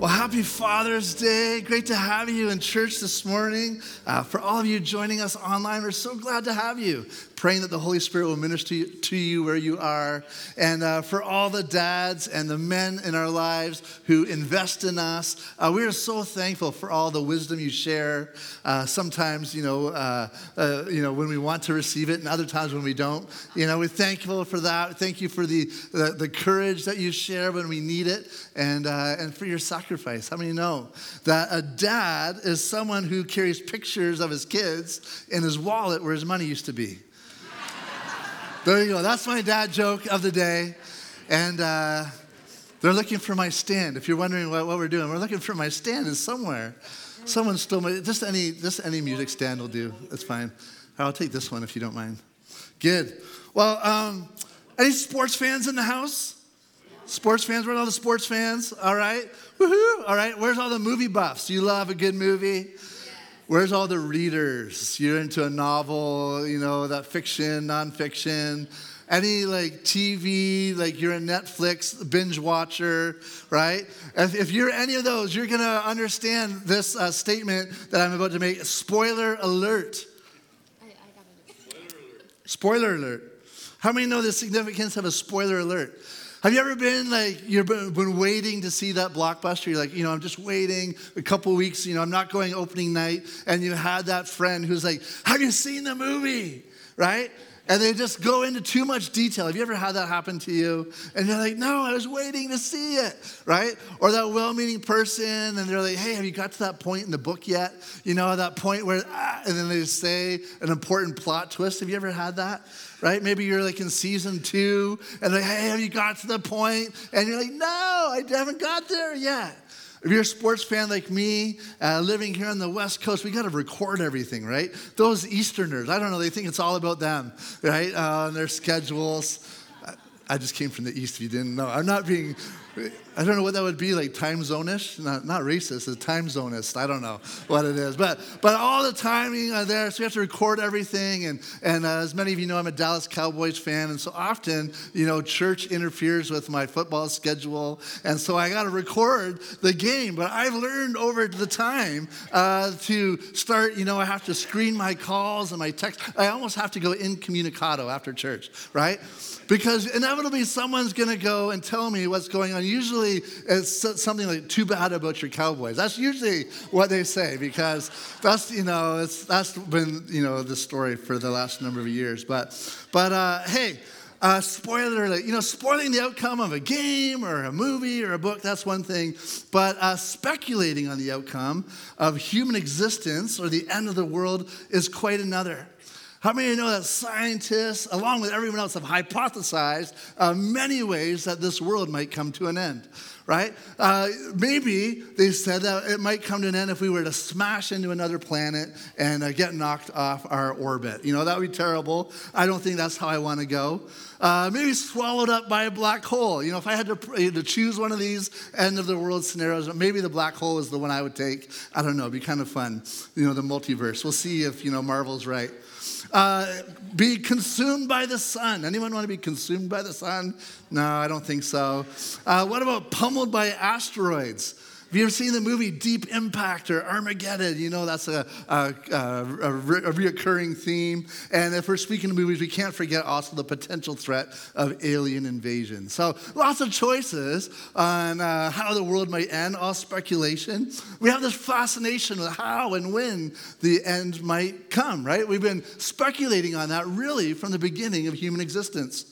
Well, happy Father's Day. Great to have you in church this morning. Uh, for all of you joining us online, we're so glad to have you praying that the Holy Spirit will minister to you where you are. And uh, for all the dads and the men in our lives who invest in us, uh, we are so thankful for all the wisdom you share. Uh, sometimes, you know, uh, uh, you know, when we want to receive it, and other times when we don't. You know, we're thankful for that. Thank you for the, the, the courage that you share when we need it, and, and for your sacrifice. How many know that a dad is someone who carries pictures of his kids in his wallet where his money used to be? There you go. That's my dad joke of the day. And uh, they're looking for my stand. If you're wondering what, what we're doing, we're looking for my stand It's somewhere. Someone stole my, just any, just any music stand will do. It's fine. I'll take this one if you don't mind. Good. Well, um, any sports fans in the house? Sports fans, we're all the sports fans? All right. Woohoo. All right. Where's all the movie buffs? You love a good movie? Where's all the readers? You're into a novel, you know, that fiction, nonfiction, any like TV, like you're a Netflix binge watcher, right? If, if you're any of those, you're gonna understand this uh, statement that I'm about to make. Spoiler alert. I, I Spoiler alert. Spoiler alert. How many know the significance of a spoiler alert? Have you ever been like, you've been, waiting to see that blockbuster? You're like, you know, I'm just waiting a couple weeks, you know, I'm not going opening night. And you had that friend who's like, Have you seen the movie? Right? And they just go into too much detail. Have you ever had that happen to you? And you're like, no, I was waiting to see it, right? Or that well meaning person, and they're like, hey, have you got to that point in the book yet? You know, that point where, ah, and then they say an important plot twist. Have you ever had that? right? Maybe you're like in season two and they're like, hey, have you got to the point? And you're like, no, I haven't got there yet. If you're a sports fan like me, uh, living here on the West Coast, we got to record everything, right? Those Easterners, I don't know, they think it's all about them, right? Uh, and their schedules. I just came from the East, if you didn't know. I'm not being I don't know what that would be like time zone-ish. Not, not racist, it's time zonist. I don't know what it is. But but all the timing uh, there, so we have to record everything. And, and uh, as many of you know, I'm a Dallas Cowboys fan. And so often, you know, church interferes with my football schedule. And so I got to record the game. But I've learned over the time uh, to start, you know, I have to screen my calls and my texts. I almost have to go incommunicado after church, right? Because inevitably someone's going to go and tell me what's going on. Usually it's something like too bad about your Cowboys. That's usually what they say because that's, you know, that's been, you know, the story for the last number of years. But, but uh, hey, uh, spoiler alert, you know, spoiling the outcome of a game or a movie or a book, that's one thing. But uh, speculating on the outcome of human existence or the end of the world is quite another. How many of you know that scientists, along with everyone else, have hypothesized uh, many ways that this world might come to an end? Right? Uh, maybe they said that it might come to an end if we were to smash into another planet and uh, get knocked off our orbit. You know, that would be terrible. I don't think that's how I want to go. Uh, maybe swallowed up by a black hole. You know, if I had to, to choose one of these end of the world scenarios, maybe the black hole is the one I would take. I don't know, it'd be kind of fun. You know, the multiverse. We'll see if, you know, Marvel's right. Uh, be consumed by the sun. Anyone want to be consumed by the sun? No, I don't think so. Uh, what about pummeled by asteroids? Have you ever seen the movie Deep Impact or Armageddon? You know, that's a, a, a, a, a reoccurring theme. And if we're speaking of movies, we can't forget also the potential threat of alien invasion. So lots of choices on uh, how the world might end, all speculation. We have this fascination with how and when the end might come, right? We've been speculating on that really from the beginning of human existence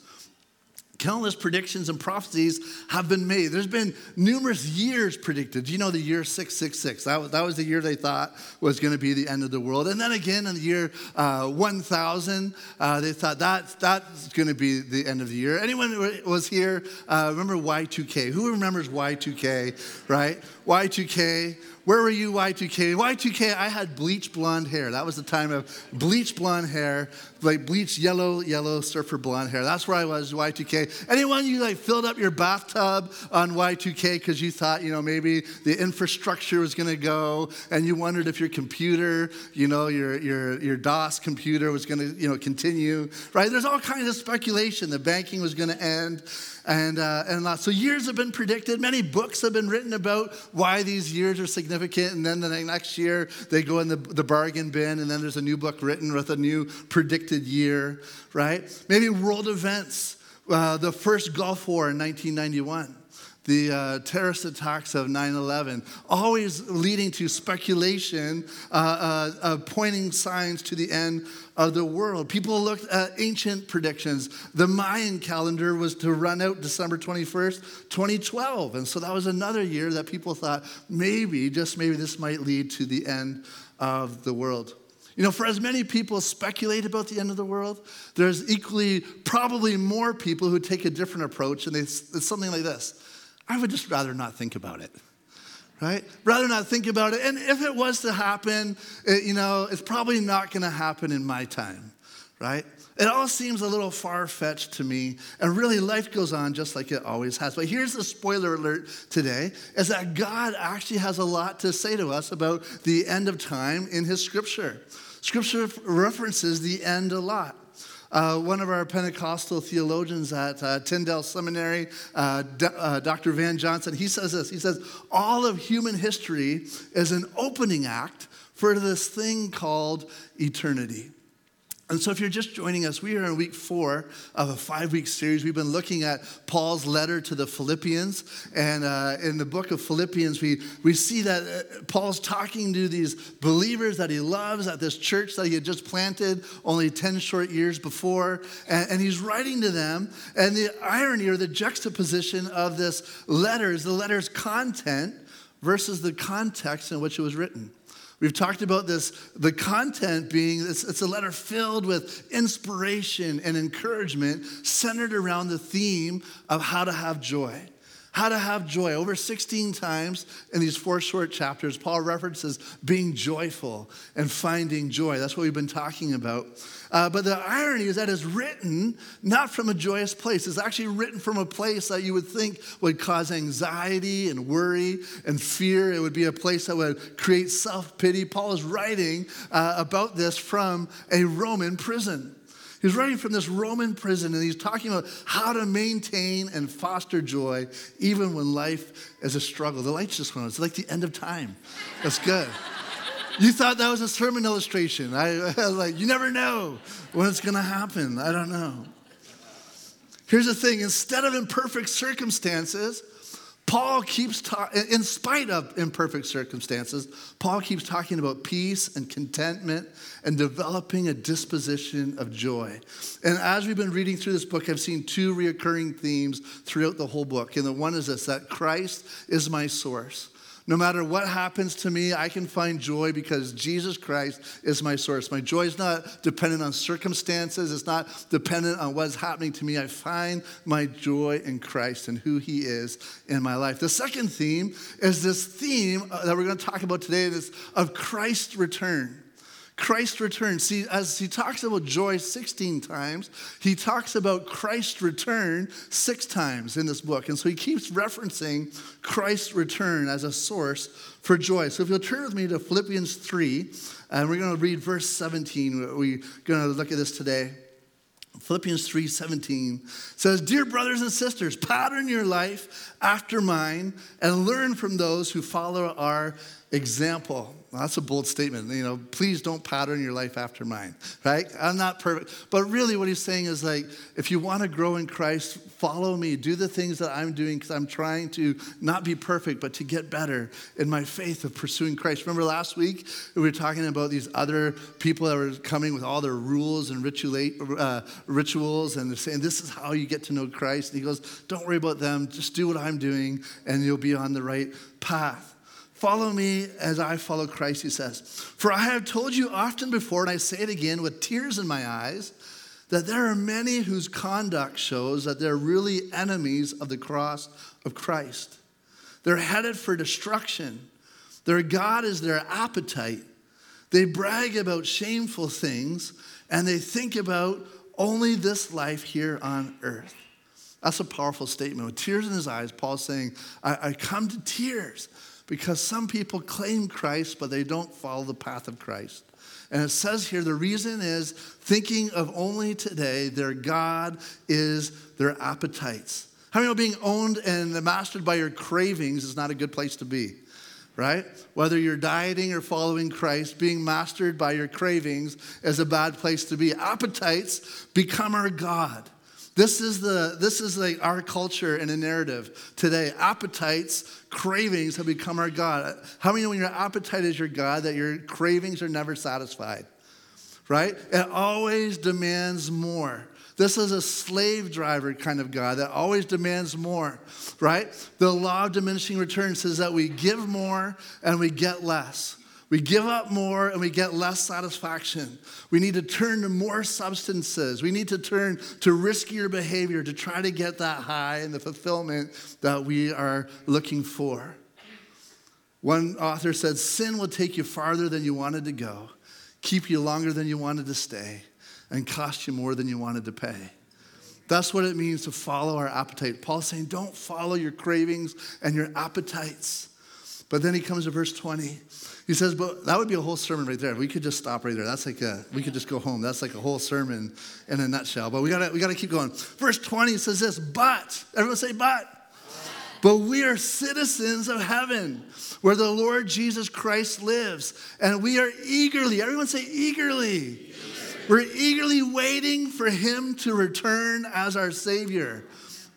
countless predictions and prophecies have been made. There's been numerous years predicted. You know, the year 666, that was, that was the year they thought was going to be the end of the world. And then again in the year uh, 1000, uh, they thought that, that's going to be the end of the year. Anyone was here, uh, remember Y2K? Who remembers Y2K, right? Y2K where were you, Y2K? Y2K, I had bleach blonde hair. That was the time of bleach blonde hair. like bleached yellow, yellow surfer blonde hair. That's where I was, Y2K. Anyone you like filled up your bathtub on Y2K because you thought, you know, maybe the infrastructure was going to go and you wondered if your computer, you know, your, your, your DOS computer was going to, you know, continue, right? There's all kinds of speculation. The banking was going to end and, uh, and lots. So years have been predicted. Many books have been written about why these years are significant. And then the next year, they go in the, the bargain bin, and then there's a new book written with a new predicted year, right? Maybe world events. Uh, the first Gulf War in 1991 the uh, terrorist attacks of 9 11, always leading to speculation, uh, uh, uh, pointing signs to the end of the world. People looked at ancient predictions. The Mayan calendar was to run out December 21st, 2012. And so that was another year that people thought maybe, just maybe, this might lead to the end of the world. You know, for as many people speculate about the end of the world, there's equally, probably more people who take a different approach, and it's something like this I would just rather not think about it. Right? Rather not think about it. And if it was to happen, it, you know, it's probably not going to happen in my time. Right? It all seems a little far fetched to me. And really, life goes on just like it always has. But here's the spoiler alert today is that God actually has a lot to say to us about the end of time in His scripture. Scripture references the end a lot. Uh, one of our Pentecostal theologians at uh, Tyndale Seminary, uh, D- uh, Dr. Van Johnson, he says this. He says, All of human history is an opening act for this thing called eternity. And so, if you're just joining us, we are in week four of a five week series. We've been looking at Paul's letter to the Philippians. And uh, in the book of Philippians, we, we see that uh, Paul's talking to these believers that he loves at this church that he had just planted only 10 short years before. And, and he's writing to them. And the irony or the juxtaposition of this letter is the letter's content versus the context in which it was written. We've talked about this, the content being it's, it's, a letter filled with inspiration and encouragement centered around the theme of how to have joy. How to have joy. Over 16 times in these four short chapters, Paul references being joyful and finding joy. That's what we've been talking about. Uh, but the irony is that it's written not from a joyous place. It's actually written from a place that you would think would cause anxiety and worry and fear. It would be a place that would create self pity. Paul is writing uh, about this from a Roman prison. He's writing from this Roman prison and he's talking about how to maintain and foster joy even when life is a struggle. The lights just went on. It's like the end of time. That's good. You thought that was a sermon illustration. I, I was like, you never know when it's going to happen. I don't know. Here's the thing instead of imperfect circumstances, Paul keeps talking, in spite of imperfect circumstances, Paul keeps talking about peace and contentment and developing a disposition of joy. And as we've been reading through this book, I've seen two reoccurring themes throughout the whole book. And the one is this that Christ is my source. No matter what happens to me, I can find joy because Jesus Christ is my source. My joy is not dependent on circumstances, it's not dependent on what's happening to me. I find my joy in Christ and who He is in my life. The second theme is this theme that we're going to talk about today this of Christ's return. Christ's return. See, as he talks about joy 16 times, he talks about Christ's return six times in this book. And so he keeps referencing Christ's return as a source for joy. So if you'll turn with me to Philippians 3, and we're going to read verse 17. We're going to look at this today. Philippians 3:17 says, "Dear brothers and sisters, pattern your life after mine and learn from those who follow our example." Well, that's a bold statement. You know, please don't pattern your life after mine, right? I'm not perfect. But really, what he's saying is like, if you want to grow in Christ, follow me. Do the things that I'm doing because I'm trying to not be perfect, but to get better in my faith of pursuing Christ. Remember last week, we were talking about these other people that were coming with all their rules and uh, rituals, and they're saying, This is how you get to know Christ. And he goes, Don't worry about them. Just do what I'm doing, and you'll be on the right path. Follow me as I follow Christ, he says. For I have told you often before, and I say it again with tears in my eyes, that there are many whose conduct shows that they're really enemies of the cross of Christ. They're headed for destruction. Their God is their appetite. They brag about shameful things and they think about only this life here on earth. That's a powerful statement. With tears in his eyes, Paul's saying, I, I come to tears because some people claim Christ, but they don't follow the path of Christ. And it says here the reason is thinking of only today, their God is their appetites. How many know being owned and mastered by your cravings is not a good place to be? Right? Whether you're dieting or following Christ, being mastered by your cravings is a bad place to be. Appetites become our God. This is the this is like our culture and a narrative today. Appetites, cravings have become our God. How many know when your appetite is your God that your cravings are never satisfied? Right? It always demands more. This is a slave driver kind of God that always demands more, right? The law of diminishing returns says that we give more and we get less. We give up more and we get less satisfaction. We need to turn to more substances. We need to turn to riskier behavior to try to get that high and the fulfillment that we are looking for. One author said, Sin will take you farther than you wanted to go, keep you longer than you wanted to stay, and cost you more than you wanted to pay. That's what it means to follow our appetite. Paul's saying, Don't follow your cravings and your appetites. But then he comes to verse 20. He says, but that would be a whole sermon right there. We could just stop right there. That's like a, we could just go home. That's like a whole sermon in a nutshell. But we gotta, we gotta keep going. Verse 20 says this, but, everyone say, but. But we are citizens of heaven where the Lord Jesus Christ lives. And we are eagerly, everyone say eagerly. eagerly. We're eagerly waiting for him to return as our Savior.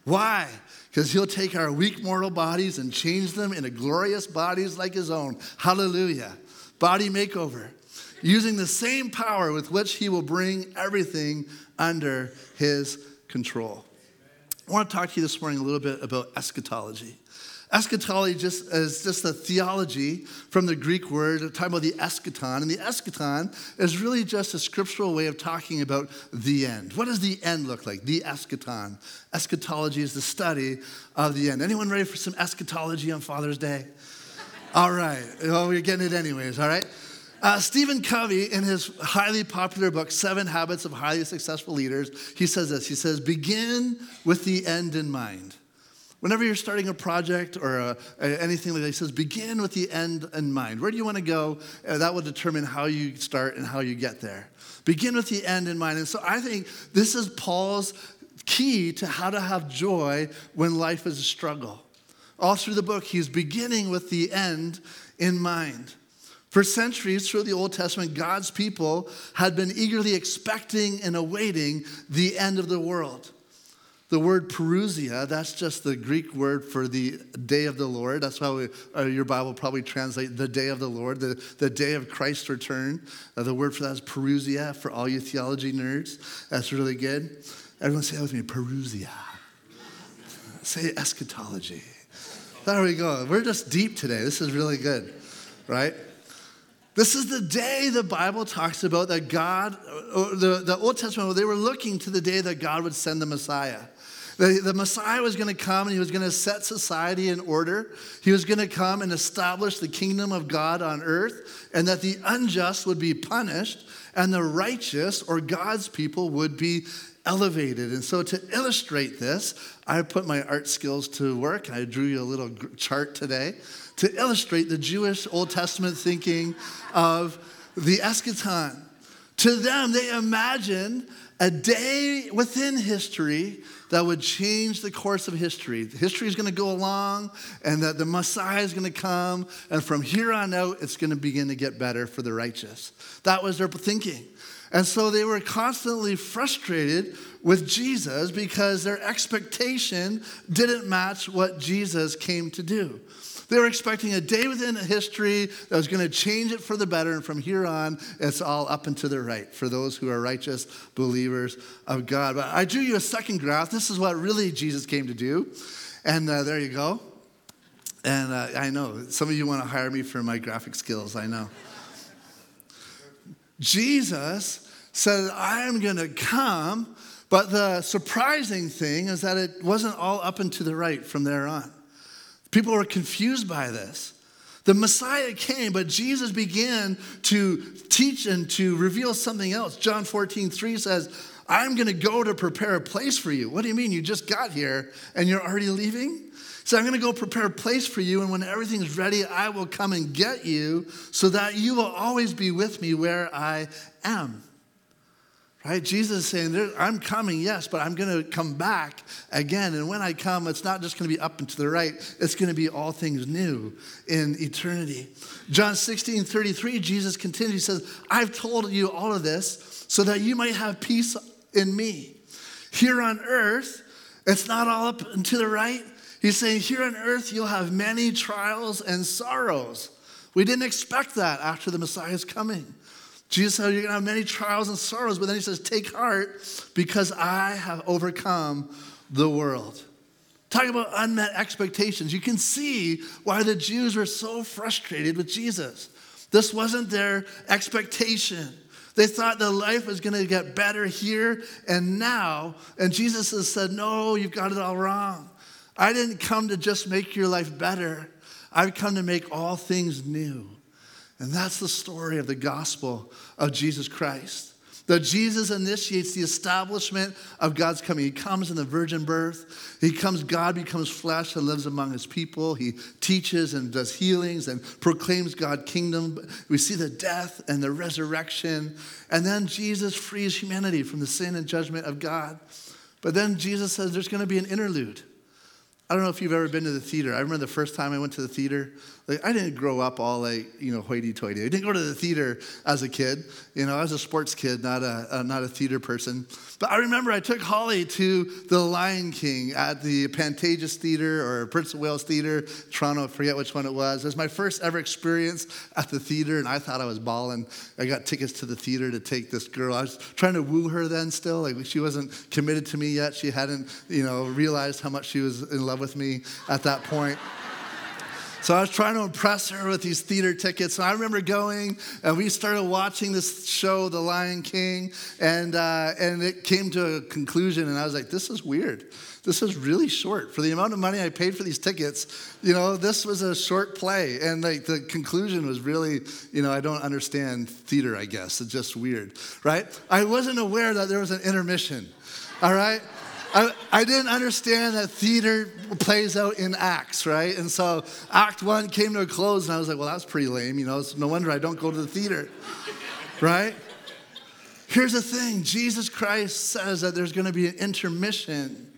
Why? Because he'll take our weak mortal bodies and change them into glorious bodies like his own. Hallelujah. Body makeover. Using the same power with which he will bring everything under his control. I want to talk to you this morning a little bit about eschatology. Eschatology just is just a theology from the Greek word talking about the eschaton. And the eschaton is really just a scriptural way of talking about the end. What does the end look like? The eschaton. Eschatology is the study of the end. Anyone ready for some eschatology on Father's Day? All right. Well, we're getting it anyways, all right? Uh, Stephen Covey, in his highly popular book, Seven Habits of Highly Successful Leaders, he says this. He says, Begin with the end in mind. Whenever you're starting a project or a, a, anything like that, he says, begin with the end in mind. Where do you want to go? Uh, that will determine how you start and how you get there. Begin with the end in mind. And so I think this is Paul's key to how to have joy when life is a struggle. All through the book, he's beginning with the end in mind. For centuries through the Old Testament, God's people had been eagerly expecting and awaiting the end of the world. The word parousia, that's just the Greek word for the day of the Lord. That's why we, uh, your Bible probably translates the day of the Lord, the, the day of Christ's return. Uh, the word for that is parousia for all you theology nerds. That's really good. Everyone say that with me parousia. Say eschatology. There we go. We're just deep today. This is really good, right? This is the day the Bible talks about that God, uh, the, the Old Testament, they were looking to the day that God would send the Messiah. The, the Messiah was going to come and he was going to set society in order. He was going to come and establish the kingdom of God on earth, and that the unjust would be punished and the righteous or God's people would be elevated. And so, to illustrate this, I put my art skills to work. I drew you a little chart today to illustrate the Jewish Old Testament thinking of the eschaton. To them, they imagined a day within history that would change the course of history. History is going to go along, and that the Messiah is going to come, and from here on out, it's going to begin to get better for the righteous. That was their thinking. And so they were constantly frustrated with Jesus because their expectation didn't match what Jesus came to do. They were expecting a day within history that was going to change it for the better. And from here on, it's all up and to the right for those who are righteous believers of God. But I drew you a second graph. This is what really Jesus came to do. And uh, there you go. And uh, I know some of you want to hire me for my graphic skills. I know. Jesus said, I am going to come. But the surprising thing is that it wasn't all up and to the right from there on. People were confused by this. The Messiah came, but Jesus began to teach and to reveal something else. John 14, 3 says, I'm going to go to prepare a place for you. What do you mean? You just got here and you're already leaving? So I'm going to go prepare a place for you, and when everything's ready, I will come and get you so that you will always be with me where I am. Right? Jesus is saying, I'm coming, yes, but I'm going to come back again. And when I come, it's not just going to be up and to the right, it's going to be all things new in eternity. John 16, 33, Jesus continues, He says, I've told you all of this so that you might have peace in me. Here on earth, it's not all up and to the right. He's saying, Here on earth, you'll have many trials and sorrows. We didn't expect that after the Messiah's coming. Jesus said, You're going to have many trials and sorrows, but then he says, Take heart because I have overcome the world. Talk about unmet expectations. You can see why the Jews were so frustrated with Jesus. This wasn't their expectation. They thought that life was going to get better here and now. And Jesus has said, No, you've got it all wrong. I didn't come to just make your life better, I've come to make all things new. And that's the story of the gospel of Jesus Christ. That Jesus initiates the establishment of God's coming. He comes in the virgin birth. He comes, God becomes flesh and lives among his people. He teaches and does healings and proclaims God's kingdom. We see the death and the resurrection. And then Jesus frees humanity from the sin and judgment of God. But then Jesus says there's going to be an interlude. I don't know if you've ever been to the theater. I remember the first time I went to the theater. Like, I didn't grow up all like, you know, hoity-toity. I didn't go to the theater as a kid. You know, I was a sports kid, not a, uh, not a theater person. But I remember I took Holly to The Lion King at the Pantages Theater or Prince of Wales Theater, Toronto, I forget which one it was. It was my first ever experience at the theater, and I thought I was balling. I got tickets to the theater to take this girl. I was trying to woo her then still. Like, she wasn't committed to me yet. She hadn't, you know, realized how much she was in love with me at that point. So I was trying to impress her with these theater tickets. And I remember going and we started watching this show, The Lion King, and, uh, and it came to a conclusion. And I was like, this is weird. This is really short. For the amount of money I paid for these tickets, you know, this was a short play. And like the conclusion was really, you know, I don't understand theater, I guess. It's just weird, right? I wasn't aware that there was an intermission, all right? I, I didn't understand that theater plays out in acts, right? And so act one came to a close, and I was like, well, that's pretty lame. You know, no wonder I don't go to the theater, right? Here's the thing Jesus Christ says that there's going to be an intermission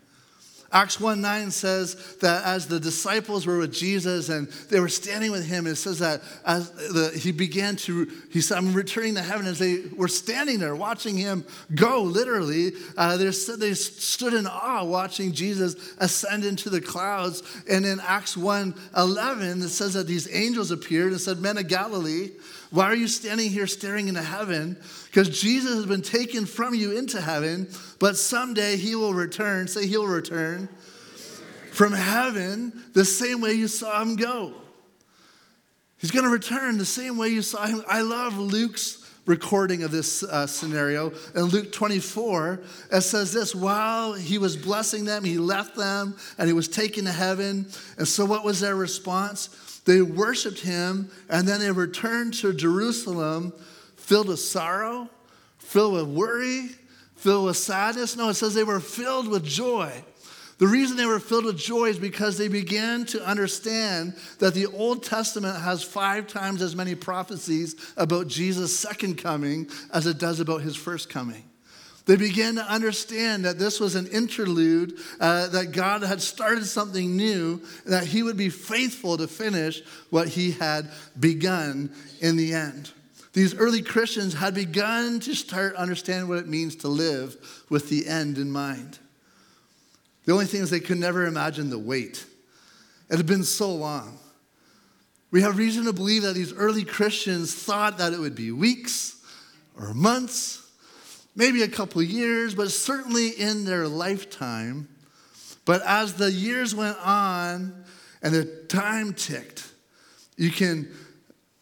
Acts 1 9 says that as the disciples were with Jesus and they were standing with him, it says that as the, he began to, he said, I'm returning to heaven. As they were standing there watching him go, literally, uh, they stood in awe watching Jesus ascend into the clouds. And in Acts 1 11, it says that these angels appeared and said, Men of Galilee, why are you standing here staring into heaven? Because Jesus has been taken from you into heaven, but someday he will return. Say, he'll return from heaven the same way you saw him go. He's going to return the same way you saw him. I love Luke's recording of this uh, scenario. In Luke 24, it says this while he was blessing them, he left them and he was taken to heaven. And so, what was their response? They worshiped him, and then they returned to Jerusalem filled with sorrow, filled with worry, filled with sadness. No, it says they were filled with joy. The reason they were filled with joy is because they began to understand that the Old Testament has five times as many prophecies about Jesus' second coming as it does about his first coming. They began to understand that this was an interlude, uh, that God had started something new, that He would be faithful to finish what He had begun in the end. These early Christians had begun to start understanding what it means to live with the end in mind. The only thing is, they could never imagine the wait. It had been so long. We have reason to believe that these early Christians thought that it would be weeks or months maybe a couple years, but certainly in their lifetime. But as the years went on and the time ticked, you can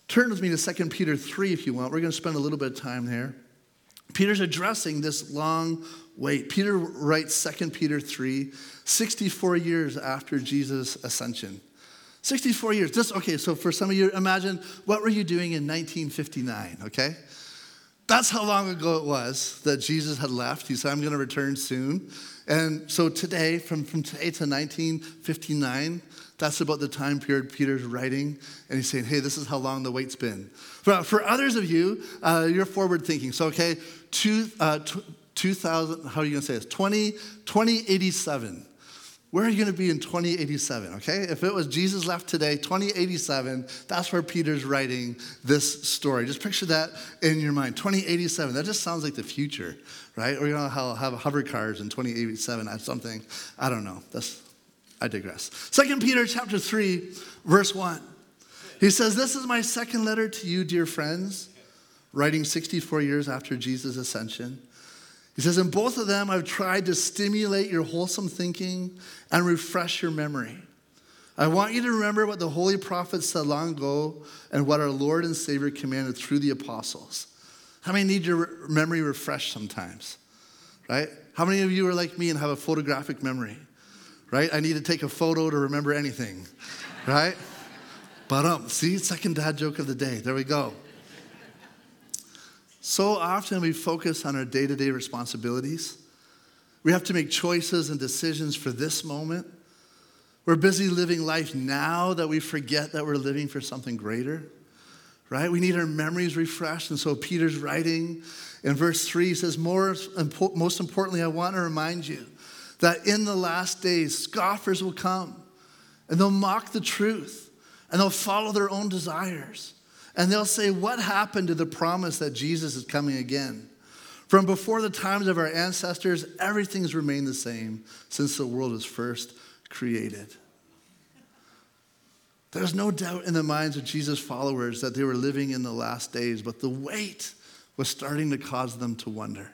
turn with me to 2 Peter 3 if you want. We're going to spend a little bit of time there. Peter's addressing this long wait. Peter writes 2 Peter 3, 64 years after Jesus' ascension. 64 years. Just, okay, so for some of you, imagine what were you doing in 1959, okay? That's how long ago it was that Jesus had left. He said, I'm going to return soon. And so today, from, from today to 1959, that's about the time period Peter's writing. And he's saying, hey, this is how long the wait's been. For, for others of you, uh, you're forward thinking. So, okay, two, uh, t- 2000, how are you going to say this? 20, 2087. Where are you going to be in 2087? Okay, if it was Jesus left today, 2087, that's where Peter's writing this story. Just picture that in your mind. 2087, that just sounds like the future, right? Or you know how have hover cars in 2087, that's something, I don't know. That's, I digress. Second Peter chapter 3, verse 1. He says, This is my second letter to you, dear friends, writing 64 years after Jesus' ascension. He says, In both of them, I've tried to stimulate your wholesome thinking and refresh your memory. I want you to remember what the holy prophets said long ago and what our Lord and Savior commanded through the apostles. How many need your memory refreshed sometimes? Right? How many of you are like me and have a photographic memory? Right? I need to take a photo to remember anything. Right? But um, see, second dad joke of the day. There we go. So often we focus on our day to day responsibilities. We have to make choices and decisions for this moment. We're busy living life now that we forget that we're living for something greater, right? We need our memories refreshed. And so Peter's writing in verse 3 he says, Most importantly, I want to remind you that in the last days, scoffers will come and they'll mock the truth and they'll follow their own desires. And they'll say, What happened to the promise that Jesus is coming again? From before the times of our ancestors, everything's remained the same since the world was first created. There's no doubt in the minds of Jesus' followers that they were living in the last days, but the wait was starting to cause them to wonder.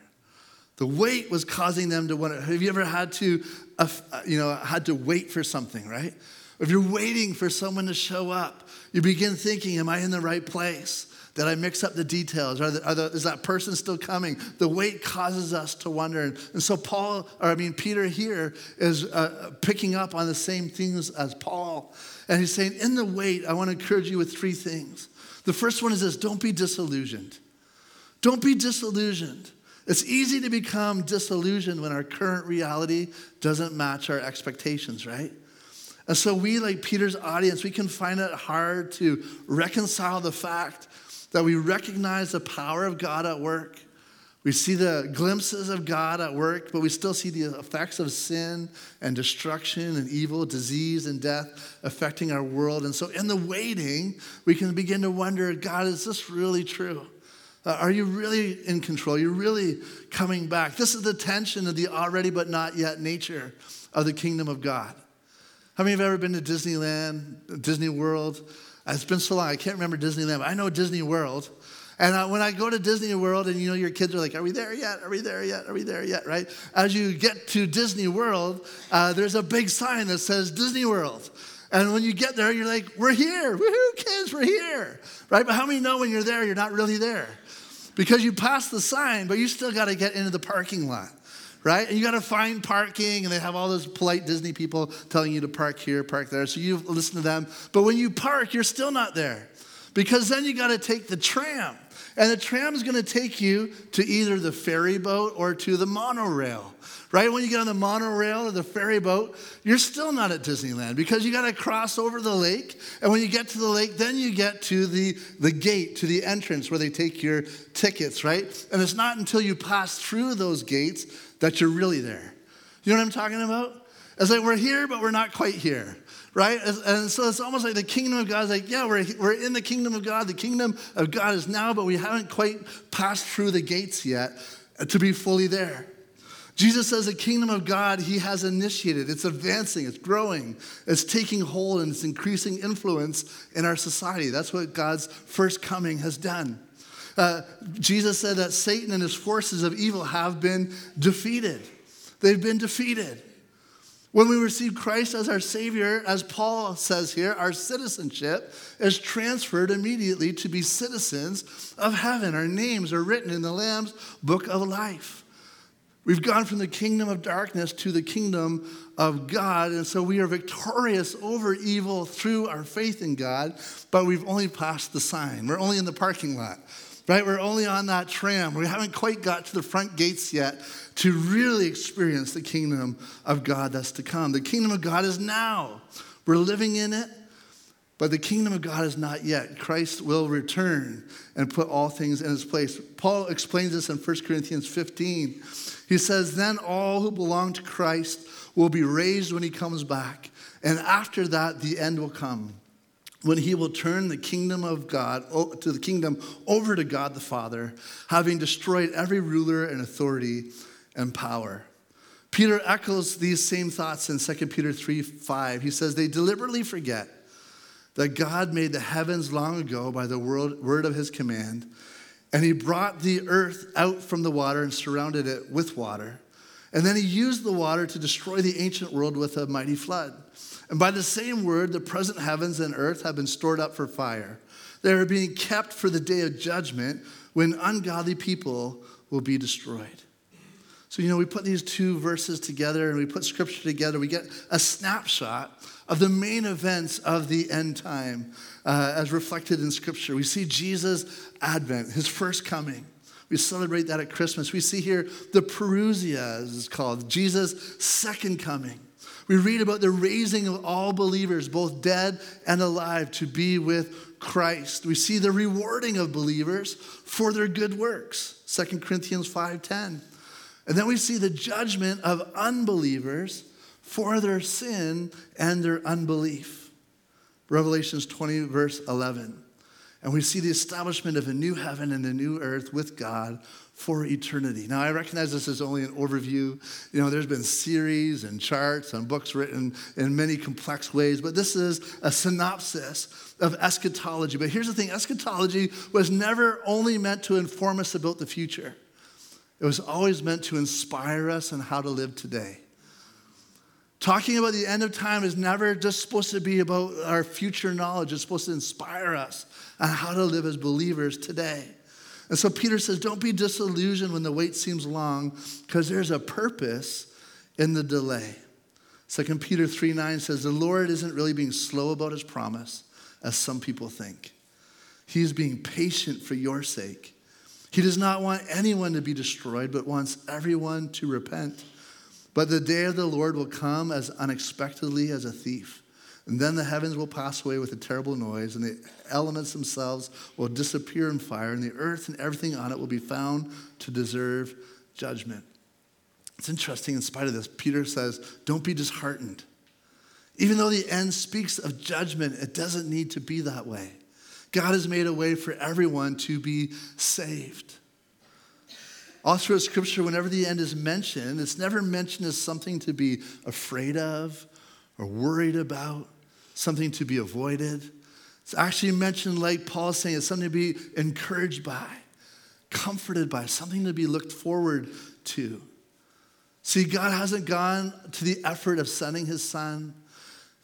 The wait was causing them to wonder. Have you ever had to, uh, you know, had to wait for something, right? If you're waiting for someone to show up, you begin thinking, Am I in the right place? Did I mix up the details? Are the, are the, is that person still coming? The wait causes us to wonder. And, and so, Paul, or I mean, Peter here is uh, picking up on the same things as Paul. And he's saying, In the wait, I want to encourage you with three things. The first one is this don't be disillusioned. Don't be disillusioned. It's easy to become disillusioned when our current reality doesn't match our expectations, right? And so we, like Peter's audience, we can find it hard to reconcile the fact that we recognize the power of God at work. We see the glimpses of God at work, but we still see the effects of sin and destruction and evil, disease and death affecting our world. And so, in the waiting, we can begin to wonder God, is this really true? Uh, are you really in control? You're really coming back? This is the tension of the already but not yet nature of the kingdom of God. How many have ever been to Disneyland, Disney World? It's been so long, I can't remember Disneyland, I know Disney World. And uh, when I go to Disney World, and you know, your kids are like, Are we there yet? Are we there yet? Are we there yet? Right? As you get to Disney World, uh, there's a big sign that says Disney World. And when you get there, you're like, We're here. Woohoo, kids, we're here. Right? But how many know when you're there, you're not really there? Because you pass the sign, but you still got to get into the parking lot right? And you got to find parking, and they have all those polite Disney people telling you to park here, park there. So you listen to them. But when you park, you're still not there because then you got to take the tram. And the tram is going to take you to either the ferry boat or to the monorail. Right? When you get on the monorail or the ferry boat, you're still not at Disneyland because you got to cross over the lake. And when you get to the lake, then you get to the, the gate, to the entrance where they take your tickets, right? And it's not until you pass through those gates that you're really there. You know what I'm talking about? It's like we're here, but we're not quite here, right? And so it's almost like the kingdom of God is like, yeah, we're, we're in the kingdom of God. The kingdom of God is now, but we haven't quite passed through the gates yet to be fully there. Jesus says the kingdom of God he has initiated. It's advancing, it's growing, it's taking hold, and it's increasing influence in our society. That's what God's first coming has done. Uh, Jesus said that Satan and his forces of evil have been defeated. They've been defeated. When we receive Christ as our Savior, as Paul says here, our citizenship is transferred immediately to be citizens of heaven. Our names are written in the Lamb's book of life. We've gone from the kingdom of darkness to the kingdom of God. And so we are victorious over evil through our faith in God, but we've only passed the sign. We're only in the parking lot, right? We're only on that tram. We haven't quite got to the front gates yet to really experience the kingdom of God that's to come. The kingdom of God is now. We're living in it. But the kingdom of God is not yet. Christ will return and put all things in his place. Paul explains this in 1 Corinthians 15. He says, Then all who belong to Christ will be raised when he comes back. And after that, the end will come when he will turn the kingdom of God to the kingdom over to God the Father, having destroyed every ruler and authority and power. Peter echoes these same thoughts in 2 Peter 3 5. He says, They deliberately forget that God made the heavens long ago by the word of his command and he brought the earth out from the water and surrounded it with water. And then he used the water to destroy the ancient world with a mighty flood. And by the same word, the present heavens and earth have been stored up for fire. They are being kept for the day of judgment when ungodly people will be destroyed. So, you know, we put these two verses together and we put scripture together. We get a snapshot of the main events of the end time uh, as reflected in scripture. We see Jesus' advent, his first coming. We celebrate that at Christmas. We see here the Parousia, as it's called, Jesus' second coming. We read about the raising of all believers, both dead and alive, to be with Christ. We see the rewarding of believers for their good works, 2 Corinthians 5:10. And then we see the judgment of unbelievers for their sin and their unbelief. Revelations 20, verse 11. And we see the establishment of a new heaven and a new earth with God for eternity. Now, I recognize this is only an overview. You know, there's been series and charts and books written in many complex ways, but this is a synopsis of eschatology. But here's the thing eschatology was never only meant to inform us about the future. It was always meant to inspire us on how to live today. Talking about the end of time is never just supposed to be about our future knowledge. It's supposed to inspire us on how to live as believers today. And so Peter says, Don't be disillusioned when the wait seems long, because there's a purpose in the delay. 2 Peter 3 9 says, The Lord isn't really being slow about his promise, as some people think. He's being patient for your sake. He does not want anyone to be destroyed, but wants everyone to repent. But the day of the Lord will come as unexpectedly as a thief. And then the heavens will pass away with a terrible noise, and the elements themselves will disappear in fire, and the earth and everything on it will be found to deserve judgment. It's interesting, in spite of this, Peter says, Don't be disheartened. Even though the end speaks of judgment, it doesn't need to be that way. God has made a way for everyone to be saved. All through Scripture, whenever the end is mentioned, it's never mentioned as something to be afraid of or worried about, something to be avoided. It's actually mentioned, like Paul saying, it's something to be encouraged by, comforted by, something to be looked forward to. See, God hasn't gone to the effort of sending his son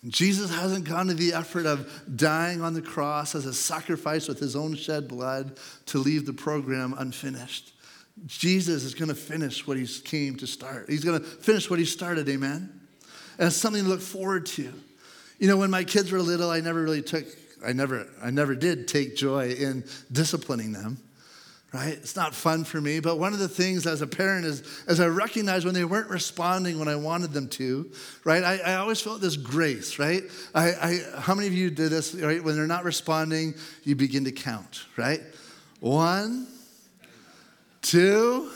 Jesus hasn't gone to the effort of dying on the cross as a sacrifice with his own shed blood to leave the program unfinished. Jesus is going to finish what he came to start. He's going to finish what he started, amen? And it's something to look forward to. You know, when my kids were little, I never really took, I never, I never did take joy in disciplining them right? It's not fun for me. But one of the things as a parent is, as I recognized when they weren't responding when I wanted them to, right? I, I always felt this grace, right? I, I, how many of you did this, right? When they're not responding, you begin to count, right? One, two,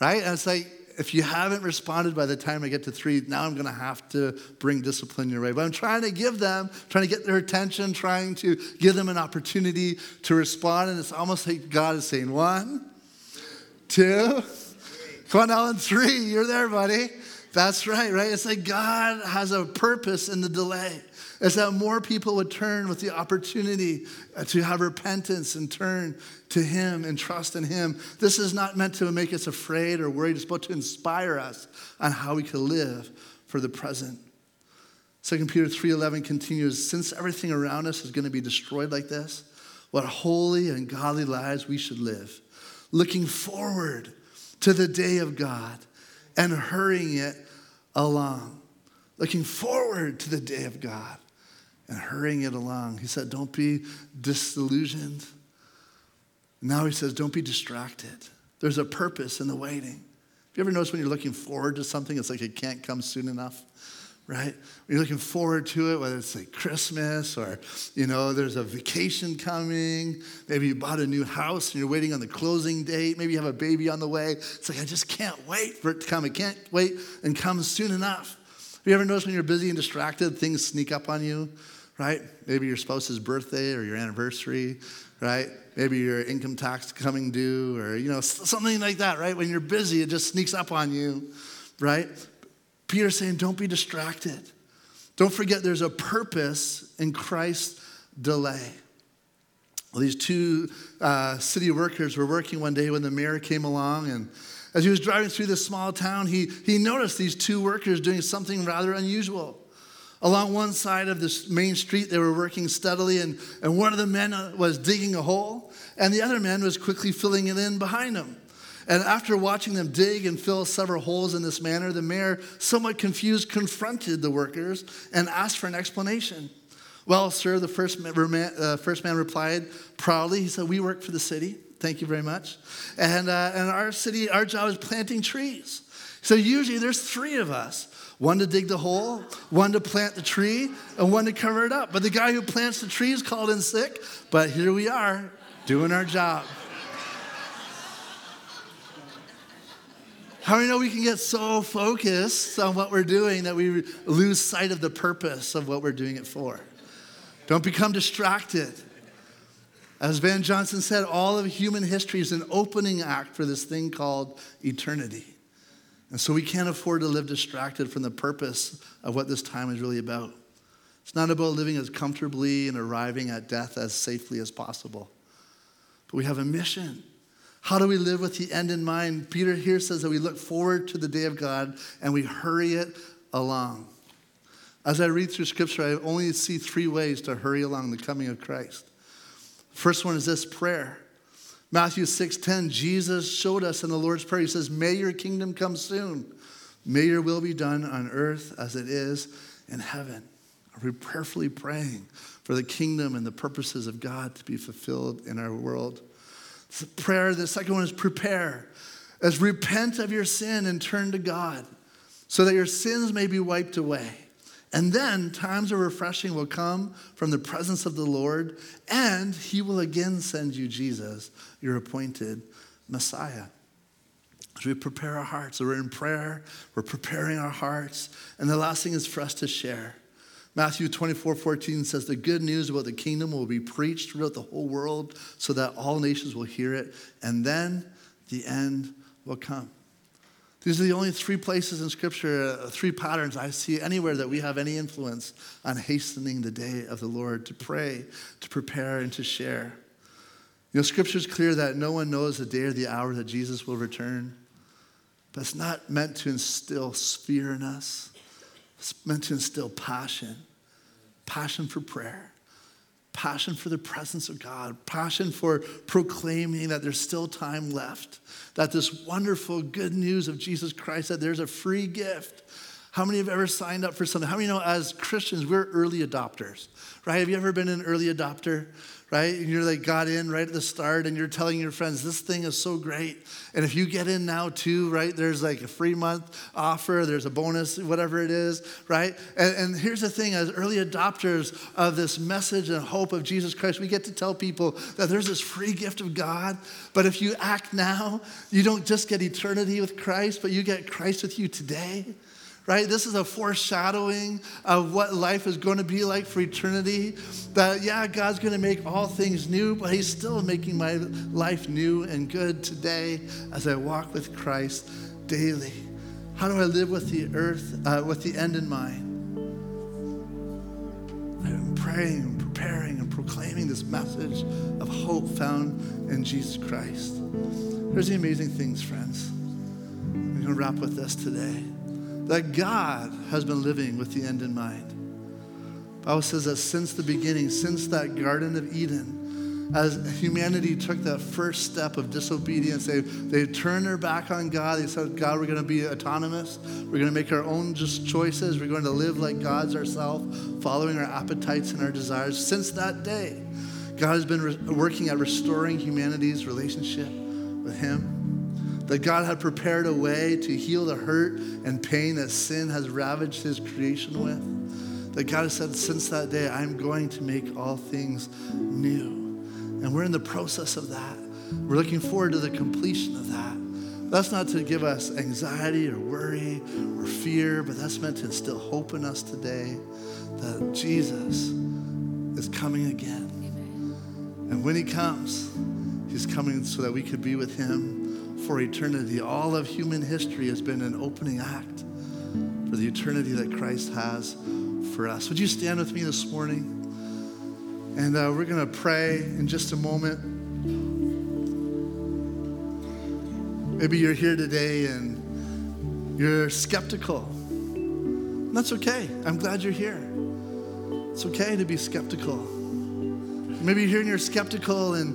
right? And it's like, if you haven't responded by the time I get to three, now I'm going to have to bring discipline your way. But I'm trying to give them, trying to get their attention, trying to give them an opportunity to respond. And it's almost like God is saying, one, two, come on, Alan, three. You're there, buddy. That's right, right? It's like God has a purpose in the delay It's that more people would turn with the opportunity uh, to have repentance and turn to Him and trust in Him. This is not meant to make us afraid or worried. It's supposed to inspire us on how we can live for the present. 2 Peter 3.11 continues, since everything around us is going to be destroyed like this, what holy and godly lives we should live, looking forward to the day of God and hurrying it along. Looking forward to the day of God and hurrying it along. He said, Don't be disillusioned. Now he says, Don't be distracted. There's a purpose in the waiting. Have you ever noticed when you're looking forward to something, it's like it can't come soon enough? Right? You're looking forward to it, whether it's like Christmas or, you know, there's a vacation coming. Maybe you bought a new house and you're waiting on the closing date. Maybe you have a baby on the way. It's like, I just can't wait for it to come. I can't wait and come soon enough. Have you ever noticed when you're busy and distracted, things sneak up on you, right? Maybe your spouse's birthday or your anniversary, right? Maybe your income tax coming due or, you know, something like that, right? When you're busy, it just sneaks up on you, right? Peter's saying, don't be distracted. Don't forget there's a purpose in Christ's delay. Well, these two uh, city workers were working one day when the mayor came along, and as he was driving through this small town, he, he noticed these two workers doing something rather unusual. Along one side of this main street, they were working steadily, and, and one of the men uh, was digging a hole, and the other man was quickly filling it in behind him. And after watching them dig and fill several holes in this manner, the mayor, somewhat confused, confronted the workers and asked for an explanation. Well, sir, the first man, uh, first man replied proudly. He said, We work for the city. Thank you very much. And, uh, and our city, our job is planting trees. So usually there's three of us one to dig the hole, one to plant the tree, and one to cover it up. But the guy who plants the tree is called in sick, but here we are doing our job. How do you know we can get so focused on what we're doing that we lose sight of the purpose of what we're doing it for? Don't become distracted. As Van Johnson said, all of human history is an opening act for this thing called eternity. And so we can't afford to live distracted from the purpose of what this time is really about. It's not about living as comfortably and arriving at death as safely as possible. But we have a mission. How do we live with the end in mind? Peter here says that we look forward to the day of God and we hurry it along. As I read through scripture, I only see three ways to hurry along the coming of Christ. First one is this prayer. Matthew 6:10, Jesus showed us in the Lord's Prayer. He says, May your kingdom come soon. May your will be done on earth as it is in heaven. Are we prayerfully praying for the kingdom and the purposes of God to be fulfilled in our world? Prayer. The second one is prepare. As repent of your sin and turn to God so that your sins may be wiped away. And then times of refreshing will come from the presence of the Lord, and he will again send you Jesus, your appointed Messiah. As we prepare our hearts, so we're in prayer, we're preparing our hearts. And the last thing is for us to share. Matthew 24, 14 says, The good news about the kingdom will be preached throughout the whole world so that all nations will hear it, and then the end will come. These are the only three places in Scripture, uh, three patterns I see anywhere that we have any influence on hastening the day of the Lord to pray, to prepare, and to share. You know, Scripture is clear that no one knows the day or the hour that Jesus will return, but it's not meant to instill fear in us. It's still passion. Passion for prayer, passion for the presence of God, passion for proclaiming that there's still time left, that this wonderful good news of Jesus Christ, that there's a free gift. How many have ever signed up for something? How many know as Christians, we're early adopters, right? Have you ever been an early adopter? right? And you're like got in right at the start and you're telling your friends, this thing is so great. And if you get in now too, right, there's like a free month offer, there's a bonus, whatever it is, right? And, and here's the thing as early adopters of this message and hope of Jesus Christ, we get to tell people that there's this free gift of God. But if you act now, you don't just get eternity with Christ, but you get Christ with you today right? This is a foreshadowing of what life is going to be like for eternity. That, yeah, God's going to make all things new, but He's still making my life new and good today as I walk with Christ daily. How do I live with the earth, uh, with the end in mind? I'm praying and preparing and proclaiming this message of hope found in Jesus Christ. Here's the amazing things, friends. We're going to wrap with this today that God has been living with the end in mind. Bible says that since the beginning, since that Garden of Eden, as humanity took that first step of disobedience, they, they turned their back on God. They said, God, we're going to be autonomous. We're going to make our own just choices. We're going to live like gods ourselves, following our appetites and our desires. Since that day, God has been re- working at restoring humanity's relationship with Him. That God had prepared a way to heal the hurt and pain that sin has ravaged His creation with. That God has said, since that day, I'm going to make all things new. And we're in the process of that. We're looking forward to the completion of that. That's not to give us anxiety or worry or fear, but that's meant to instill hope in us today that Jesus is coming again. And when he comes, he's coming so that we could be with him for eternity. All of human history has been an opening act for the eternity that Christ has for us. Would you stand with me this morning? And uh, we're going to pray in just a moment. Maybe you're here today and you're skeptical. That's okay. I'm glad you're here. It's okay to be skeptical. Maybe you're here and you're skeptical, and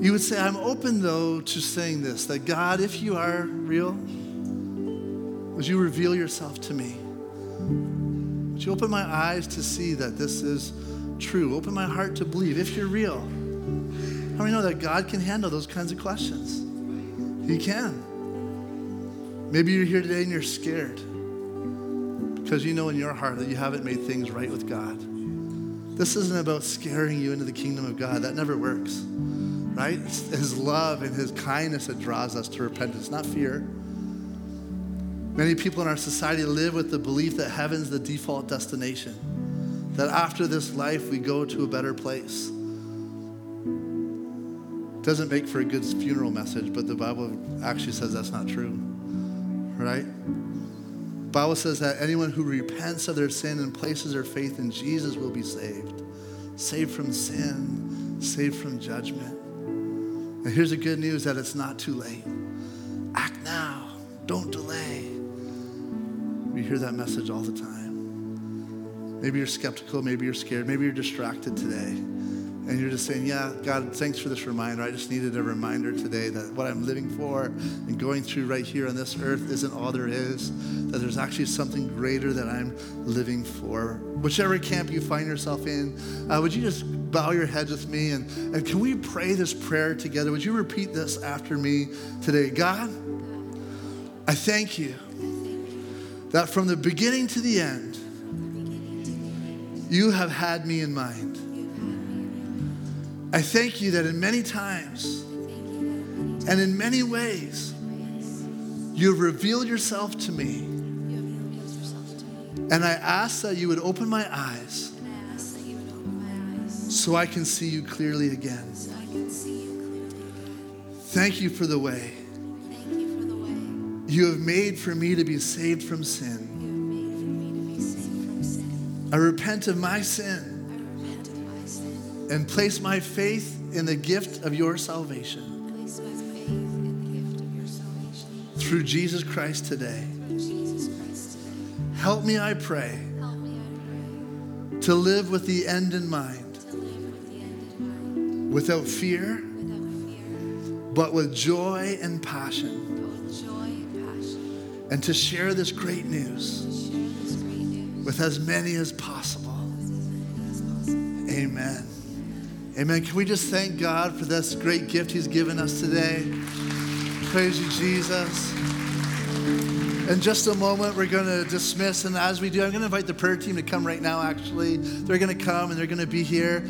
you would say, I'm open though to saying this that God, if you are real, would you reveal yourself to me? Would you open my eyes to see that this is true. Open my heart to believe if you're real. How many know that God can handle those kinds of questions? He can. Maybe you're here today and you're scared because you know in your heart that you haven't made things right with God. This isn't about scaring you into the kingdom of God. That never works, right? It's His love and His kindness that draws us to repentance, not fear. Many people in our society live with the belief that heaven's the default destination that after this life we go to a better place. Doesn't make for a good funeral message, but the Bible actually says that's not true. Right? Bible says that anyone who repents of their sin and places their faith in Jesus will be saved. Saved from sin, saved from judgment. And here's the good news that it's not too late. Act now. Don't delay. We hear that message all the time. Maybe you're skeptical, maybe you're scared, maybe you're distracted today. And you're just saying, Yeah, God, thanks for this reminder. I just needed a reminder today that what I'm living for and going through right here on this earth isn't all there is, that there's actually something greater that I'm living for. Whichever camp you find yourself in, uh, would you just bow your heads with me and, and can we pray this prayer together? Would you repeat this after me today? God, I thank you that from the beginning to the end, you have had me in mind. I thank you that in many times and in many ways, you have revealed yourself to me. And I ask that you would open my eyes so I can see you clearly again. Thank you for the way you have made for me to be saved from sin. I repent of my sin and place my faith in the gift of your salvation. Through Jesus Christ today. Help me, I pray, to live with the end in mind, without fear, but with joy and passion, and to share this great news with as many as possible. Amen. Amen. Can we just thank God for this great gift He's given us today? Praise you, Jesus. In just a moment, we're going to dismiss. And as we do, I'm going to invite the prayer team to come right now, actually. They're going to come and they're going to be here.